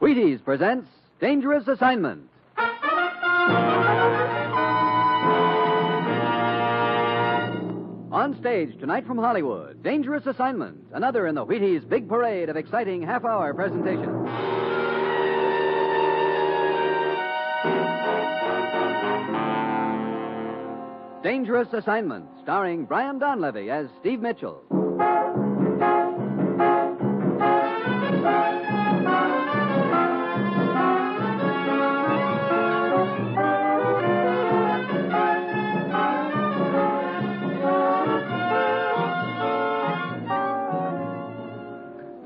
Wheaties presents Dangerous Assignment. On stage tonight from Hollywood, Dangerous Assignment, another in the Wheaties big parade of exciting half hour presentations. Dangerous Assignment, starring Brian Donlevy as Steve Mitchell.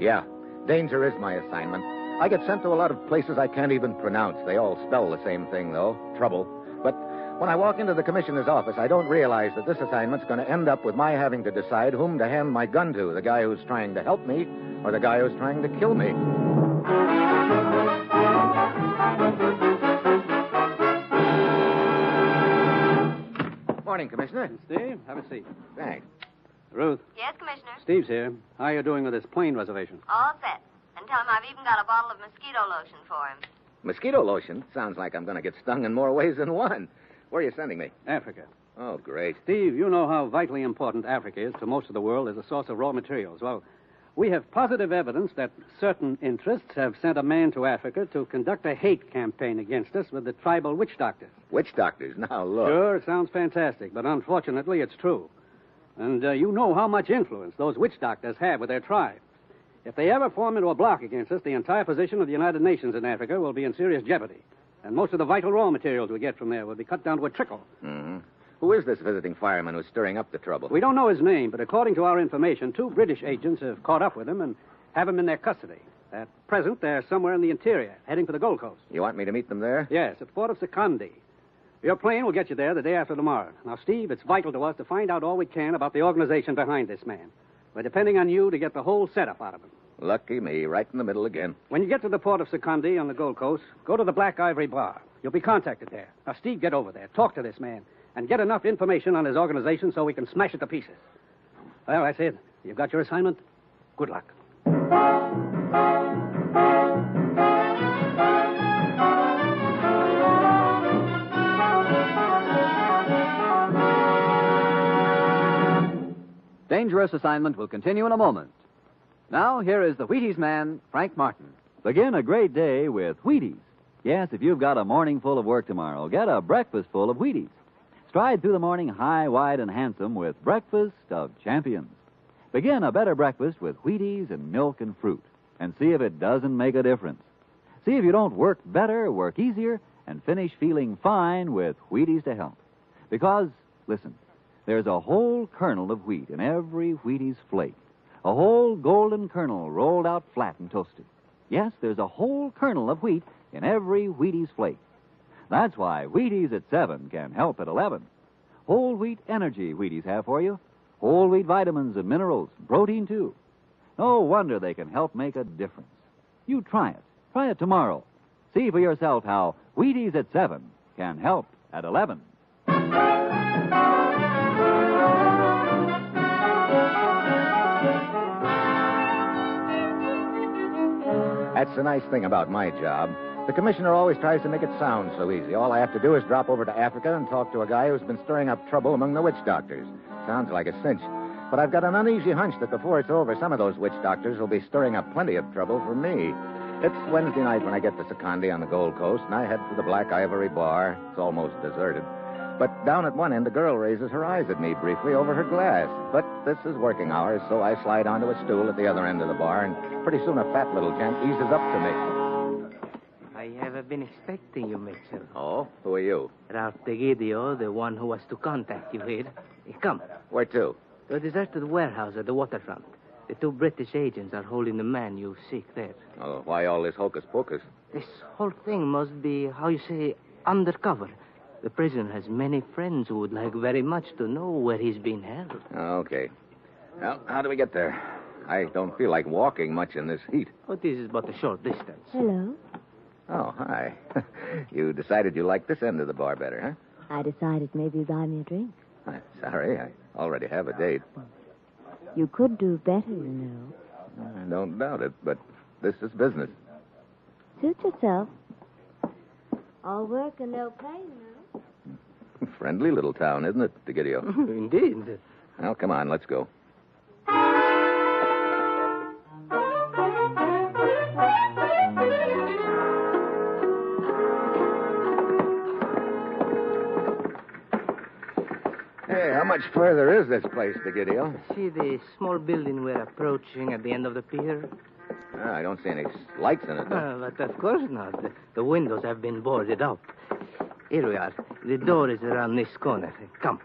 Yeah, danger is my assignment. I get sent to a lot of places I can't even pronounce. They all spell the same thing, though trouble. But when I walk into the commissioner's office, I don't realize that this assignment's going to end up with my having to decide whom to hand my gun to the guy who's trying to help me or the guy who's trying to kill me. Morning, Commissioner. Steve, have a seat. Thanks. Ruth, Yes, Commissioner. Steve's here. How are you doing with this plane reservation? All set. And tell him I've even got a bottle of mosquito lotion for him. Mosquito lotion? Sounds like I'm going to get stung in more ways than one. Where are you sending me? Africa. Oh, great. Steve, you know how vitally important Africa is to most of the world as a source of raw materials. Well, we have positive evidence that certain interests have sent a man to Africa to conduct a hate campaign against us with the tribal witch doctors. Witch doctors. Now, look. Sure, it sounds fantastic, but unfortunately, it's true. And uh, you know how much influence those witch doctors have with their tribe. If they ever form into a block against us, the entire position of the United Nations in Africa will be in serious jeopardy. And most of the vital raw materials we get from there will be cut down to a trickle. hmm Who is this visiting fireman who's stirring up the trouble? We don't know his name, but according to our information, two British agents have caught up with him and have him in their custody. At present, they're somewhere in the interior, heading for the Gold Coast. You want me to meet them there? Yes, at Port of Sekondi. Your plane will get you there the day after tomorrow. Now, Steve, it's vital to us to find out all we can about the organization behind this man. We're depending on you to get the whole setup out of him. Lucky me, right in the middle again. When you get to the port of Sekondi on the Gold Coast, go to the Black Ivory Bar. You'll be contacted there. Now, Steve, get over there. Talk to this man. And get enough information on his organization so we can smash it to pieces. Well, that's it. You've got your assignment. Good luck. Dangerous Assignment will continue in a moment. Now, here is the Wheaties man, Frank Martin. Begin a great day with Wheaties. Yes, if you've got a morning full of work tomorrow, get a breakfast full of Wheaties. Stride through the morning high, wide, and handsome with breakfast of champions. Begin a better breakfast with Wheaties and milk and fruit, and see if it doesn't make a difference. See if you don't work better, work easier, and finish feeling fine with Wheaties to help. Because, listen, there's a whole kernel of wheat in every Wheaties flake. A whole golden kernel rolled out flat and toasted. Yes, there's a whole kernel of wheat in every Wheaties flake. That's why Wheaties at 7 can help at 11. Whole wheat energy Wheaties have for you. Whole wheat vitamins and minerals, protein too. No wonder they can help make a difference. You try it. Try it tomorrow. See for yourself how Wheaties at 7 can help at 11. That's the nice thing about my job. The commissioner always tries to make it sound so easy. All I have to do is drop over to Africa and talk to a guy who's been stirring up trouble among the witch doctors. Sounds like a cinch. But I've got an uneasy hunch that before it's over, some of those witch doctors will be stirring up plenty of trouble for me. It's Wednesday night when I get to Sekondi on the Gold Coast, and I head for the Black Ivory Bar. It's almost deserted. But down at one end, a girl raises her eyes at me briefly over her glass. But this is working hours, so I slide onto a stool at the other end of the bar, and pretty soon a fat little gent eases up to me. I have been expecting you, Mitchell. Oh, who are you? Ralph DeGidio, the one who was to contact you here. Come, Where to? to a deserted warehouse at the waterfront. The two British agents are holding the man you seek there. Oh, why all this hocus pocus? This whole thing must be, how you say, undercover. The prisoner has many friends who would like very much to know where he's been held. Okay. Well, how do we get there? I don't feel like walking much in this heat. But this is but a short distance. Hello. Oh, hi. you decided you liked this end of the bar better, huh? I decided maybe you'd buy me a drink. I'm sorry. I already have a date. You could do better, you know. I don't doubt it, but this is business. Suit yourself. All work and no play, no? Friendly little town, isn't it, Digidio? Indeed. well, come on, let's go. Hey, how much further is this place, Digidio? See the small building we're approaching at the end of the pier? Ah, I don't see any lights in it, though. Uh, but of course not. The windows have been boarded up. Here we are. The door is around this corner. Come.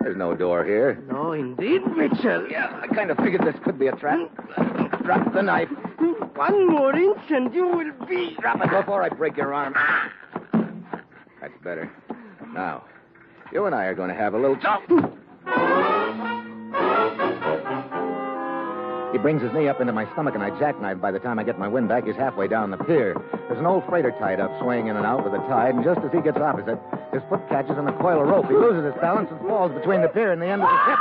There's no door here. No, indeed, Mitchell. Yeah, I kind of figured this could be a trap. Drop the knife. One more inch and you will be. Drop it before I break your arm. That's better. Now, you and I are going to have a little talk. He brings his knee up into my stomach, and I jackknife. By the time I get my wind back, he's halfway down the pier. There's an old freighter tied up, swaying in and out with the tide, and just as he gets opposite, his foot catches on a coil of rope. He loses his balance and falls between the pier and the end of the ship.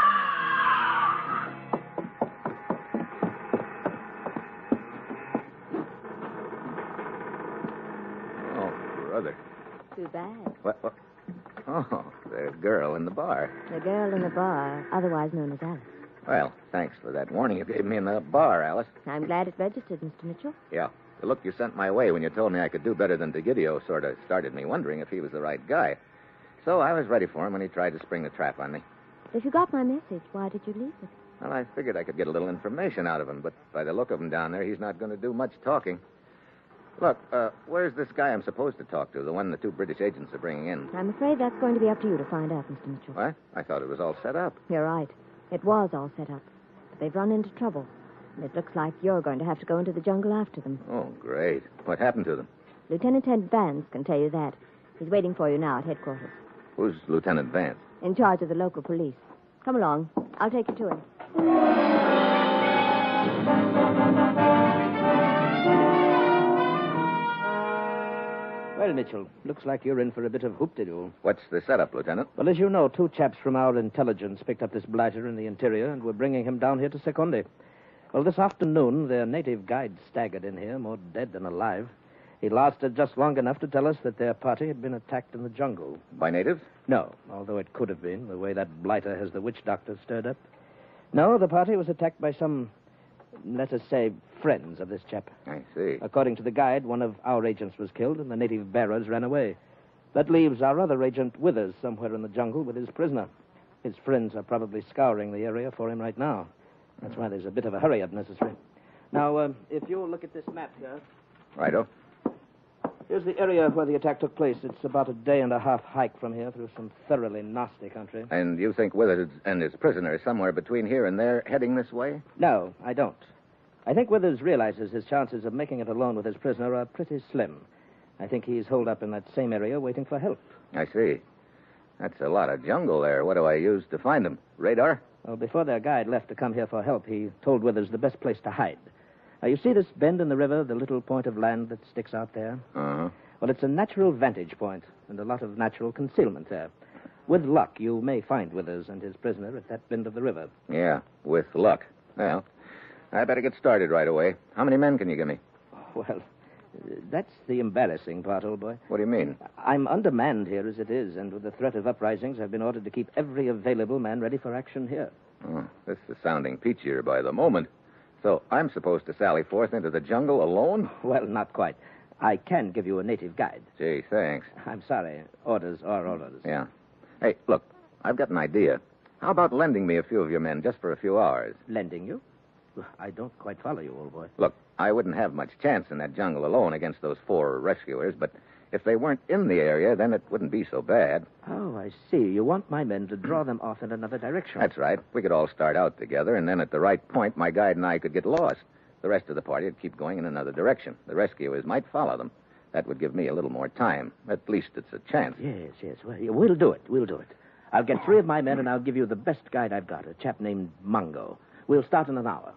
Oh, brother. Too bad. What? what? Oh, the girl in the bar. The girl in the bar, otherwise known as Alice. Well, thanks for that warning you gave me in the bar, Alice. I'm glad it registered, Mr. Mitchell. Yeah. The look you sent my way when you told me I could do better than DeGidio sort of started me wondering if he was the right guy. So I was ready for him when he tried to spring the trap on me. If you got my message, why did you leave it? Well, I figured I could get a little information out of him, but by the look of him down there, he's not going to do much talking. Look, uh, where's this guy I'm supposed to talk to, the one the two British agents are bringing in? I'm afraid that's going to be up to you to find out, Mr. Mitchell. What? I thought it was all set up. You're right. It was all set up. But they've run into trouble. And it looks like you're going to have to go into the jungle after them. Oh, great. What happened to them? Lieutenant Ted Vance can tell you that. He's waiting for you now at headquarters, Who's Lieutenant Vance? in charge of the local police. Come along. I'll take you to him. Well, Mitchell, looks like you're in for a bit of hoop-de-doo. What's the setup, Lieutenant? Well, as you know, two chaps from our intelligence picked up this blighter in the interior and were bringing him down here to Sekondi. Well, this afternoon, their native guide staggered in here, more dead than alive. He lasted just long enough to tell us that their party had been attacked in the jungle. By natives? No, although it could have been, the way that blighter has the witch doctor stirred up. No, the party was attacked by some, let us say, friends of this chap. I see. According to the guide, one of our agents was killed and the native bearers ran away. That leaves our other agent Withers somewhere in the jungle with his prisoner. His friends are probably scouring the area for him right now. That's why there's a bit of a hurry up necessary. Now, uh, if you'll look at this map here, Righto. Here's the area where the attack took place. It's about a day and a half hike from here through some thoroughly nasty country. And you think Withers and his prisoner is somewhere between here and there, heading this way? No, I don't. I think Withers realizes his chances of making it alone with his prisoner are pretty slim. I think he's holed up in that same area waiting for help. I see. That's a lot of jungle there. What do I use to find him? Radar? Well, before their guide left to come here for help, he told Withers the best place to hide. Now, you see this bend in the river, the little point of land that sticks out there? Uh huh. Well, it's a natural vantage point and a lot of natural concealment there. With luck, you may find Withers and his prisoner at that bend of the river. Yeah, with luck. Well, I better get started right away. How many men can you give me? Well, that's the embarrassing part, old boy. What do you mean? I'm undermanned here as it is, and with the threat of uprisings, I've been ordered to keep every available man ready for action here. Oh, this is sounding peachier by the moment. So I'm supposed to sally forth into the jungle alone? Well, not quite. I can give you a native guide. Gee, thanks. I'm sorry. Orders are orders. Yeah. Hey, look, I've got an idea. How about lending me a few of your men just for a few hours? Lending you? I don't quite follow you, old boy. Look, I wouldn't have much chance in that jungle alone against those four rescuers, but if they weren't in the area, then it wouldn't be so bad. Oh, I see. You want my men to draw them off in another direction. That's right. We could all start out together, and then at the right point, my guide and I could get lost. The rest of the party would keep going in another direction. The rescuers might follow them. That would give me a little more time. At least it's a chance. Yes, yes. Well, do it. We'll do it. I'll get three of my men, and I'll give you the best guide I've got, a chap named Mungo. We'll start in an hour.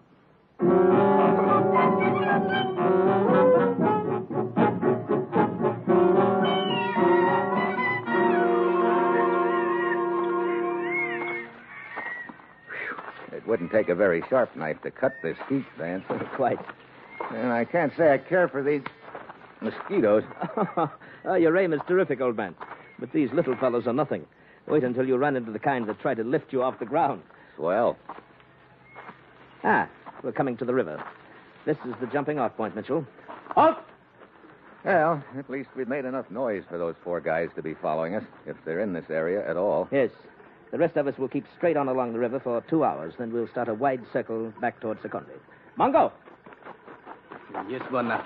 Wouldn't take a very sharp knife to cut this heat, Vance. Quite. And I can't say I care for these mosquitoes. oh, your aim is terrific, old man. But these little fellows are nothing. Wait until you run into the kind that try to lift you off the ground. Well. Ah, we're coming to the river. This is the jumping off point, Mitchell. Halt! Well, at least we've made enough noise for those four guys to be following us, if they're in this area at all. Yes. The rest of us will keep straight on along the river for two hours. Then we'll start a wide circle back towards Sekondi. Mongo, Yes, Bwana.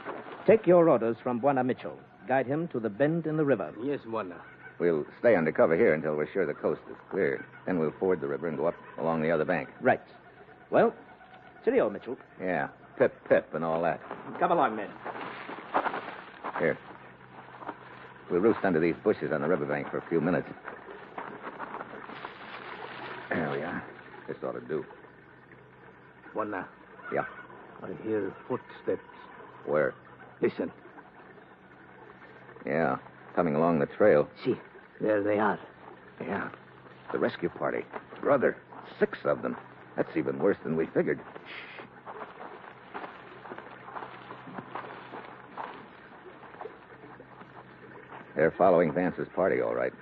take your orders from Bwana Mitchell. Guide him to the bend in the river. Yes, Bwana. We'll stay under cover here until we're sure the coast is clear. Then we'll ford the river and go up along the other bank. Right. Well, cheerio, Mitchell. Yeah, pip, pip, and all that. Come along, men. Here. We'll roost under these bushes on the riverbank for a few minutes. There we are. This ought to do. Bwana. Yeah. I hear footsteps. Where? Listen. Yeah, coming along the trail. See, there they are. Yeah. The rescue party. Brother, six of them. That's even worse than we figured. Shh. They're following Vance's party, all right.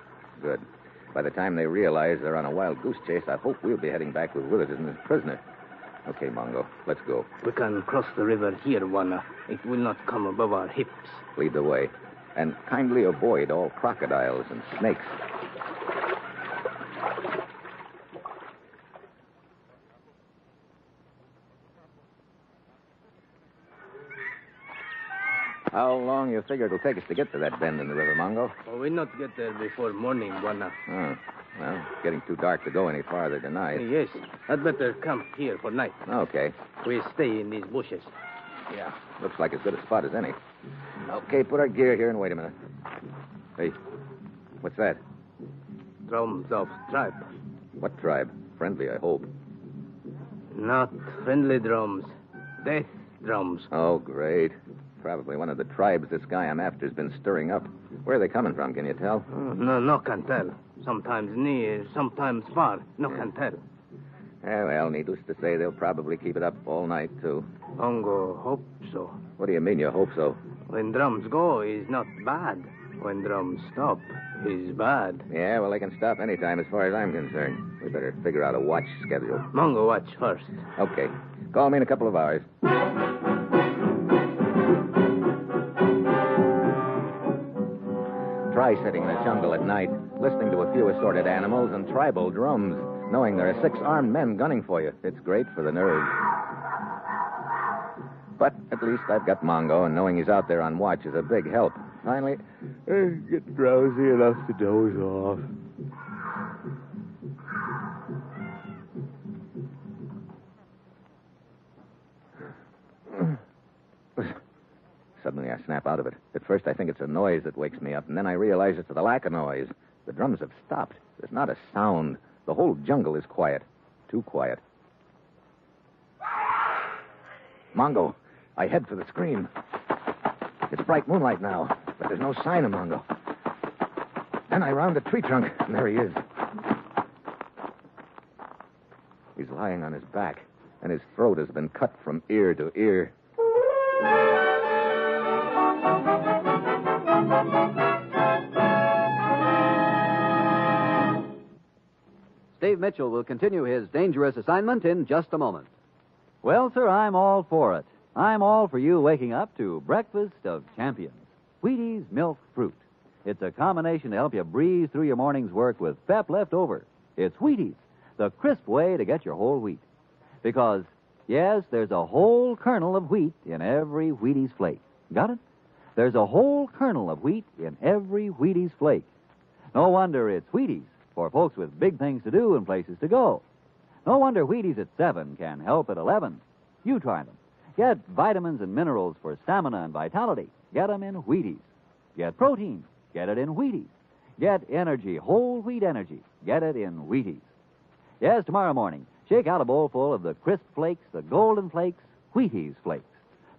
Good. By the time they realize they're on a wild goose chase, I hope we'll be heading back with Willard as prisoner. Okay, Mongo, let's go. We can cross the river here, Bwana. It will not come above our hips. Lead the way. And kindly avoid all crocodiles and snakes. How long you figure it'll take us to get to that bend in the river, Mongo? Oh, we not get there before morning, Bwana. Oh, hmm. well, it's getting too dark to go any farther tonight. Yes, I'd better camp here for night. Okay. We stay in these bushes. Yeah, looks like as good a spot as any. Okay, put our gear here and wait a minute. Hey, what's that? Drums of tribe. What tribe? Friendly, I hope. Not friendly drums. Death drums. Oh, great. Probably one of the tribes this guy I'm after's been stirring up. Where are they coming from, can you tell? Oh, no, no can tell. Sometimes near, sometimes far. No can tell. Eh, well, needless to say, they'll probably keep it up all night, too. Mongo hope so. What do you mean you hope so? When drums go is not bad. When drums stop is bad. Yeah, well, they can stop any time as far as I'm concerned. We better figure out a watch schedule. Mongo watch first. Okay. Call me in a couple of hours. Try sitting in the jungle at night, listening to a few assorted animals and tribal drums, knowing there are six armed men gunning for you. It's great for the nerves. But at least I've got Mongo, and knowing he's out there on watch is a big help. Finally, I get drowsy enough to doze off. Suddenly I snap out of it. First I think it's a noise that wakes me up, and then I realize it's the lack of noise. The drums have stopped. There's not a sound. The whole jungle is quiet. Too quiet. Mongo, I head for the scream. It's bright moonlight now, but there's no sign of Mongo. Then I round a tree trunk, and there he is. He's lying on his back, and his throat has been cut from ear to ear. Steve Mitchell will continue his dangerous assignment in just a moment. Well, sir, I'm all for it. I'm all for you waking up to breakfast of champions. Wheaties Milk Fruit. It's a combination to help you breeze through your morning's work with pep left over. It's Wheaties, the crisp way to get your whole wheat. Because, yes, there's a whole kernel of wheat in every Wheaties flake. Got it? There's a whole kernel of wheat in every Wheaties flake. No wonder it's Wheaties for folks with big things to do and places to go. No wonder Wheaties at 7 can help at 11. You try them. Get vitamins and minerals for stamina and vitality. Get them in Wheaties. Get protein. Get it in Wheaties. Get energy, whole wheat energy. Get it in Wheaties. Yes, tomorrow morning, shake out a bowl full of the crisp flakes, the golden flakes, Wheaties flakes.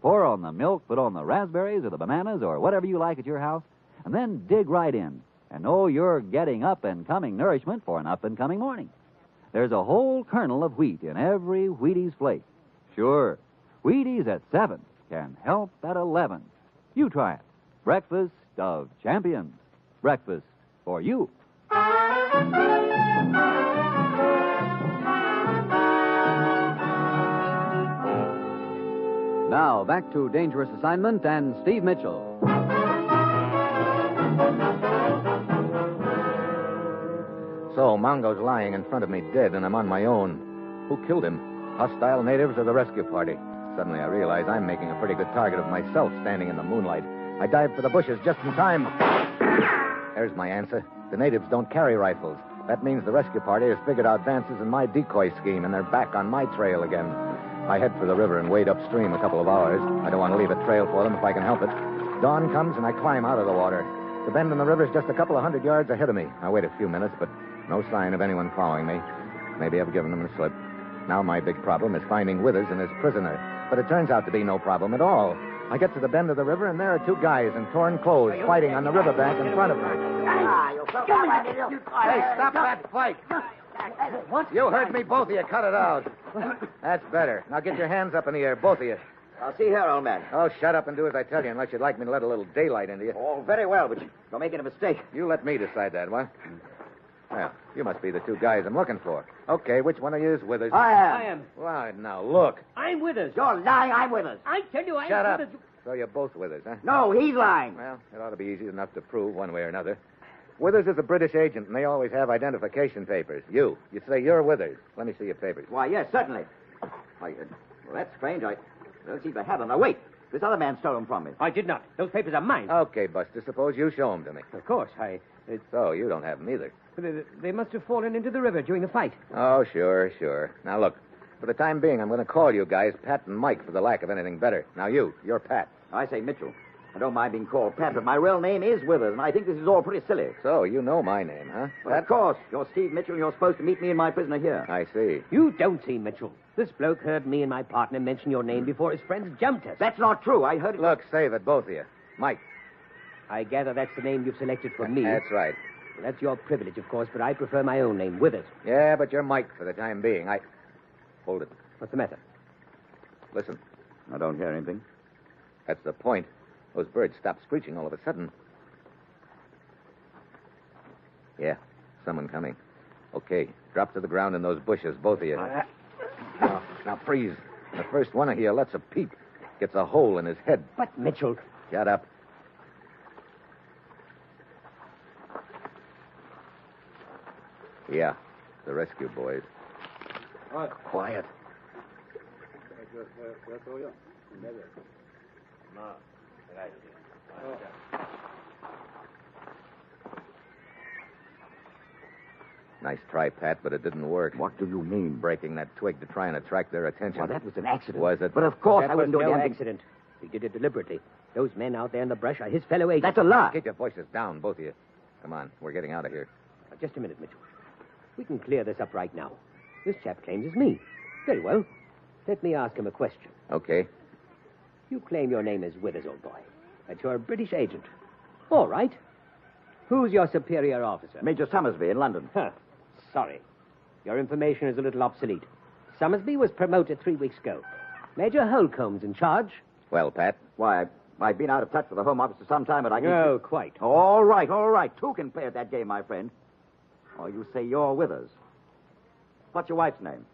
Pour on the milk, put on the raspberries or the bananas or whatever you like at your house, and then dig right in and know you're getting up and coming nourishment for an up and coming morning. There's a whole kernel of wheat in every Wheaties flake. Sure, Wheaties at 7 can help at 11. You try it. Breakfast of Champions. Breakfast for you. Now, back to Dangerous Assignment and Steve Mitchell. So, Mongo's lying in front of me dead, and I'm on my own. Who killed him? Hostile natives or the rescue party? Suddenly I realize I'm making a pretty good target of myself standing in the moonlight. I dive for the bushes just in time. There's my answer. The natives don't carry rifles. That means the rescue party has figured out Vance's and my decoy scheme, and they're back on my trail again. I head for the river and wade upstream a couple of hours. I don't want to leave a trail for them if I can help it. Dawn comes and I climb out of the water. The bend in the river is just a couple of hundred yards ahead of me. I wait a few minutes, but no sign of anyone following me. Maybe I've given them the slip. Now my big problem is finding Withers and his prisoner. But it turns out to be no problem at all. I get to the bend of the river, and there are two guys in torn clothes fighting on the riverbank in front of me. Hey, stop that fight. What? You heard me, both of you. Cut it out. That's better. Now get your hands up in the air, both of you. I'll see here, old man. Oh, shut up and do as I tell you, unless you'd like me to let a little daylight into you. Oh, very well, but you're making a mistake. You let me decide that, what? Well, you must be the two guys I'm looking for. Okay, which one of you is Withers? I am. I am. Well, now, look. I'm Withers. You're lying. I'm with us. I tell you, I'm Shut up. with. So you're both Withers, huh? No, he's lying. Well, it ought to be easy enough to prove one way or another. Withers is a British agent, and they always have identification papers. You. You say you're Withers. Let me see your papers. Why, yes, certainly. Why, uh, well, that's strange. I don't seem to have them. Now, wait. This other man stole them from me. I did not. Those papers are mine. Okay, Buster, suppose you show them to me. Of course, I. Uh, So you don't have them either. they, they must have fallen into the river during the fight. Oh, sure, sure. Now, look. For the time being, I'm going to call you guys Pat and Mike for the lack of anything better. Now, you. You're Pat. I say Mitchell. I don't mind being called Pat, but my real name is Withers, and I think this is all pretty silly. So, you know my name, huh? Well, of course. You're Steve Mitchell, and you're supposed to meet me and my prisoner here. I see. You don't see Mitchell. This bloke heard me and my partner mention your name before his friends jumped us. That's not true. I heard it. Look, save it, both of you. Mike. I gather that's the name you've selected for me. That's right. Well, that's your privilege, of course, but I prefer my own name, Withers. Yeah, but you're Mike for the time being. I. Hold it. What's the matter? Listen. I don't hear anything. That's the point. Those birds stopped screeching all of a sudden. Yeah, someone coming. Okay, drop to the ground in those bushes, both of you. Uh, now, now freeze. The first one of you lets a peep, gets a hole in his head. But, Mitchell, Shut up. Yeah, the rescue boys. Quiet. Nice try, Pat, but it didn't work. What do you mean? Breaking that twig to try and attract their attention. Well, that was an accident. Was it? But of course that I wouldn't do no anything. accident. He did it deliberately. Those men out there in the brush are his fellow agents. That's a lie. Keep your voices down, both of you. Come on, we're getting out of here. Now, Just a minute, Mitchell. We can clear this up right now. This chap claims it's me. Very well. Let me ask him a question. Okay. You claim your name is Withers, old boy. That you're a British agent. All right. Who's your superior officer? Major Summersby in London. Huh. Sorry. Your information is a little obsolete. Summersby was promoted three weeks ago. Major Holcomb's in charge. Well, Pat, Why, I've been out of touch with the Home Office for some time, but I can. No, quite. All right, all right. Two can play at that game, my friend. Oh, you say you're Withers. What's your wife's name?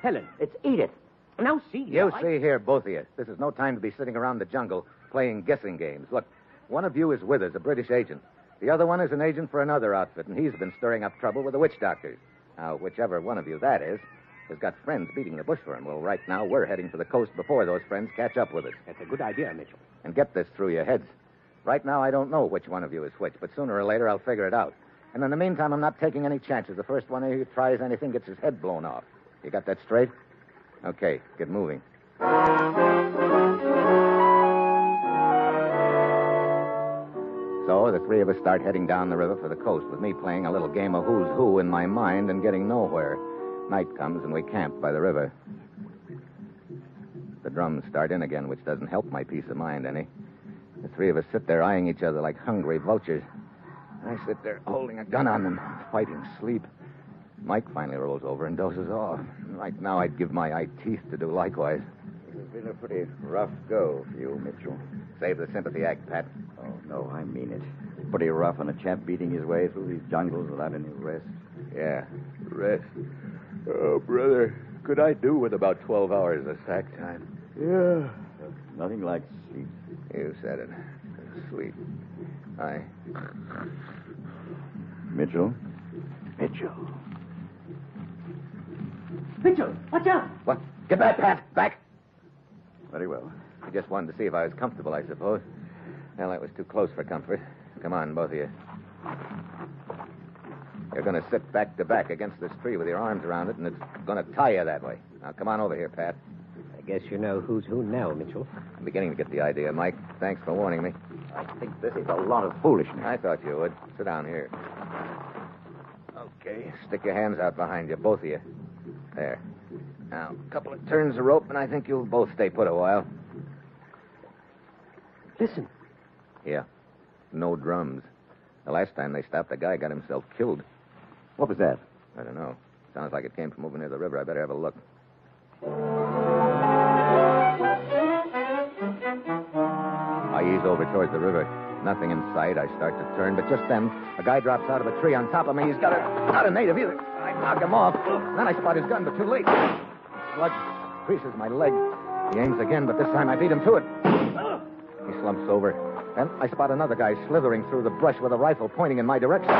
Helen. It's Edith. Now, see. Here. You I- see here, both of you. This is no time to be sitting around the jungle playing guessing games. Look, one of you is Withers, a British agent. The other one is an agent for another outfit, and he's been stirring up trouble with the witch doctors. Now, whichever one of you that is, has got friends beating the bush for him. Well, right now, we're heading for the coast before those friends catch up with us. That's a good idea, Mitchell. And get this through your heads. Right now, I don't know which one of you is which, but sooner or later, I'll figure it out. And in the meantime, I'm not taking any chances. The first one who tries anything gets his head blown off. You got that straight? Okay, get moving. So the three of us start heading down the river for the coast, with me playing a little game of who's who in my mind and getting nowhere. Night comes and we camp by the river. The drums start in again, which doesn't help my peace of mind any. The three of us sit there eyeing each other like hungry vultures. I sit there holding a gun on them, fighting sleep. Mike finally rolls over and dozes off. Right now, I'd give my eye teeth to do likewise. It's been a pretty rough go for you, Mitchell. Save the sympathy act, Pat. Oh, no, I mean it. Pretty rough on a chap beating his way through these jungles without any rest. Yeah, rest. Oh, brother, could I do with about 12 hours of sack time? Yeah. Nothing like sleep. You said it. Sweet. I. Mitchell? Mitchell. Mitchell, watch out! What? Get back, Pat. Back. Very well. I just wanted to see if I was comfortable, I suppose. Well, that was too close for comfort. Come on, both of you. You're going to sit back to back against this tree with your arms around it, and it's going to tie you that way. Now, come on over here, Pat. I guess you know who's who now, Mitchell. I'm beginning to get the idea, Mike. Thanks for warning me. I think this is a lot of foolishness. I thought you would. Sit down here. Okay, stick your hands out behind you, both of you. There. Now, a couple of turns of rope, and I think you'll both stay put a while. Listen. Yeah. No drums. The last time they stopped, the guy got himself killed. What was that? I don't know. Sounds like it came from over near the river. I better have a look. I ease over towards the river. Nothing in sight. I start to turn, but just then, a guy drops out of a tree on top of me. He's got a not a native either. I knock him off. Then I spot his gun, but too late. Slug creases my leg. He aims again, but this time I beat him to it. He slumps over. Then I spot another guy slithering through the brush with a rifle pointing in my direction.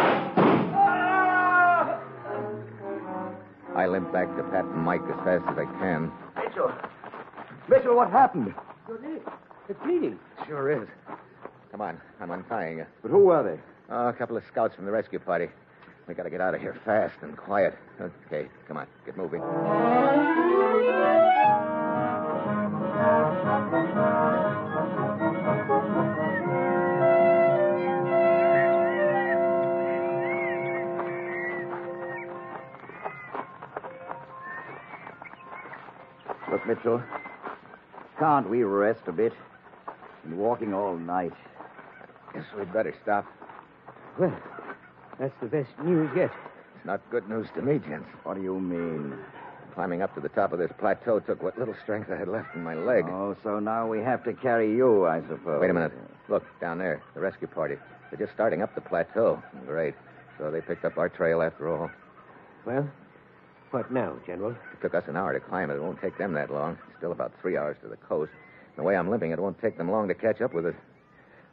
I limp back to Pat and Mike as fast as I can. Mitchell! Mitchell, what happened? It's bleeding. Sure is. Come on, I'm untying you. But who were they? Oh, a couple of scouts from the rescue party. We gotta get out of here fast and quiet. Okay, come on, get moving. Look, Mitchell. Can't we rest a bit? Been walking all night. Guess we'd better stop. Well, that's the best news yet. It's not good news to me, gents. What do you mean? Climbing up to the top of this plateau took what little strength I had left in my leg. Oh, so now we have to carry you, I suppose. Wait a minute. Look, down there, the rescue party. They're just starting up the plateau. Great. So they picked up our trail after all. Well, what now, General? It took us an hour to climb it. It won't take them that long. Still about three hours to the coast. The way I'm limping, it won't take them long to catch up with us.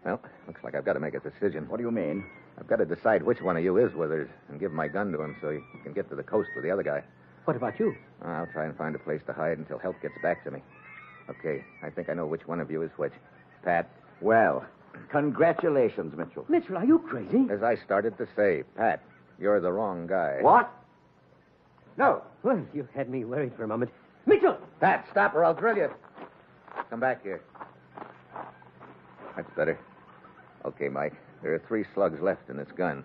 Well, looks like I've got to make a decision. What do you mean? I've got to decide which one of you is Withers and give my gun to him so he can get to the coast with the other guy. What about you? I'll try and find a place to hide until help gets back to me. Okay, I think I know which one of you is which. Pat, Well, congratulations, Mitchell. Mitchell, are you crazy? as I started to say, Pat, you're the wrong guy. What? No. Well, you had me worried for a moment. Mitchell! Pat, stop or I'll drill you. Come back here. That's better. Okay, Mike. There are three slugs left in this gun.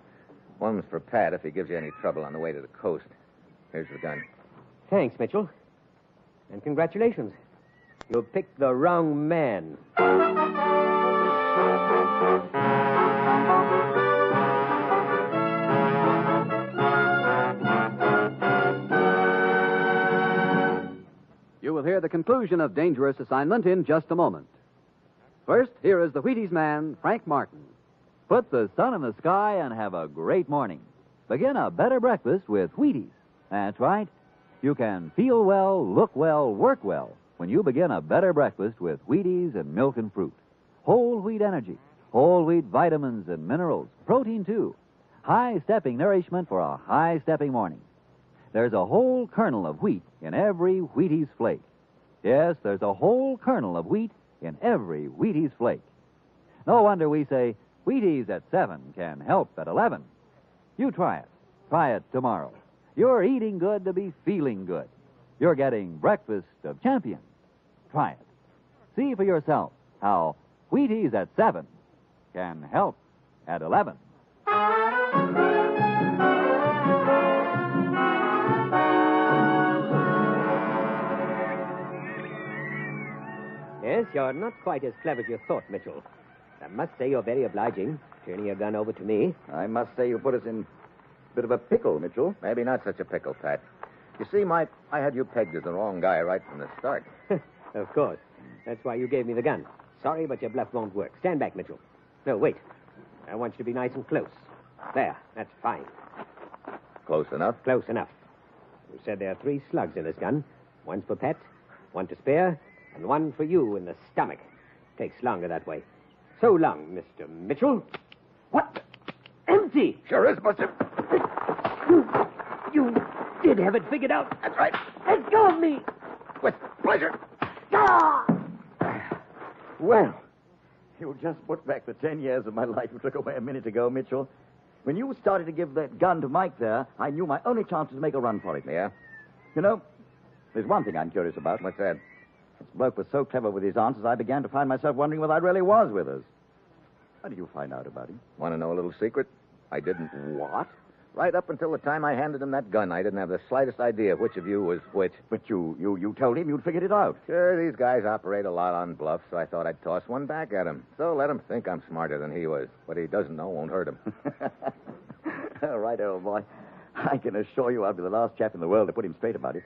One's for Pat if he gives you any trouble on the way to the coast. Here's the gun. Thanks, Mitchell. And congratulations. You picked the wrong man. Will hear the conclusion of Dangerous Assignment in just a moment. First, here is the Wheaties man, Frank Martin. Put the sun in the sky and have a great morning. Begin a better breakfast with Wheaties. That's right. You can feel well, look well, work well when you begin a better breakfast with Wheaties and milk and fruit. Whole wheat energy, whole wheat vitamins and minerals, protein too. High stepping nourishment for a high stepping morning. There's a whole kernel of wheat in every Wheaties flake. Yes, there's a whole kernel of wheat in every Wheaties flake. No wonder we say Wheaties at 7 can help at 11. You try it. Try it tomorrow. You're eating good to be feeling good. You're getting breakfast of champions. Try it. See for yourself how Wheaties at 7 can help at 11. Yes, you're not quite as clever as you thought, Mitchell. I must say you're very obliging, turning your gun over to me. I must say you put us in a bit of a pickle, Mitchell. Maybe not such a pickle, Pat. You see, Mike, I had you pegged as the wrong guy right from the start. Of course. That's why you gave me the gun. Sorry, but your bluff won't work. Stand back, Mitchell. No, wait. I want you to be nice and close. There, that's fine. Close enough. Close enough. You said there are three slugs in this gun. One's for Pet, one to spare, and one for you in the stomach. Takes longer that way. So long, Mr. Mitchell. What? Empty! Sure is, Buster. You, you did have it figured out. That's right. Let go of me! With pleasure. Ah! Well, you just put back the ten years of my life you took away a minute ago, Mitchell. When you started to give that gun to Mike there, I knew my only chance was to make a run for it. Yeah? You know, there's one thing I'm curious about. What's that? This bloke was so clever with his answers, I began to find myself wondering whether I really was Withers. How did you find out about him? Want to know a little secret? I didn't. What? Right up until the time I handed him that gun, I didn't have the slightest idea which of you was which. But you, you, you told him you'd figured it out. Sure, these guys operate a lot on bluff, so I thought I'd toss one back at him. So let him think I'm smarter than he was. What he doesn't know won't hurt him. All right, old boy. I can assure you I'll be the last chap in the world to put him straight about it.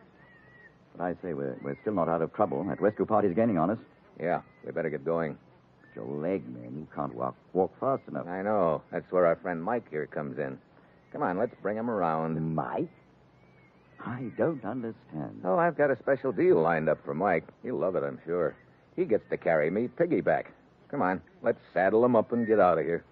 But I say, we're, we're still not out of trouble. That rescue party's gaining on us. yeah, we better get going. But your leg, man, you can't walk, walk fast enough. I know. That's where our friend Mike here comes in. Come on, let's bring him around. Mike? I don't understand. Oh, I've got a special deal lined up for Mike. He'll love it, I'm sure. He gets to carry me piggyback. Come on, let's saddle him up and get out of here.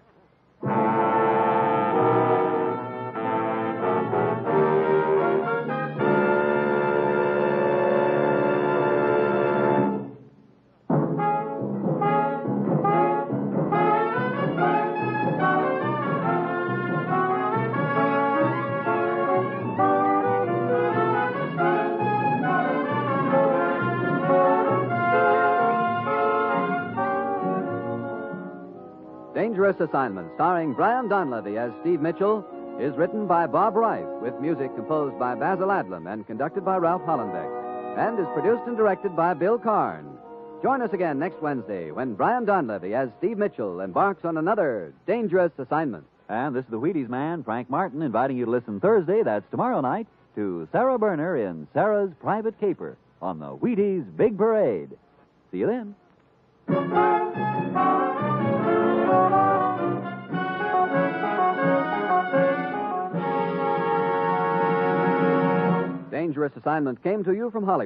Dangerous Assignment, starring Brian Donlevy as Steve Mitchell, is written by Bob Ryf, with music composed by Basil Adlam and conducted by Ralph Hollenbeck, and is produced and directed by Bill Karn. Join us again next Wednesday when Brian Donlevy as Steve Mitchell embarks on another Dangerous Assignment. And this is the Wheaties man, Frank Martin, inviting you to listen Thursday, that's tomorrow night, to Sara Berner in Sara's Private Caper on the Wheaties Big Parade. See you then. Dangerous Assignment came to you from Hollywood.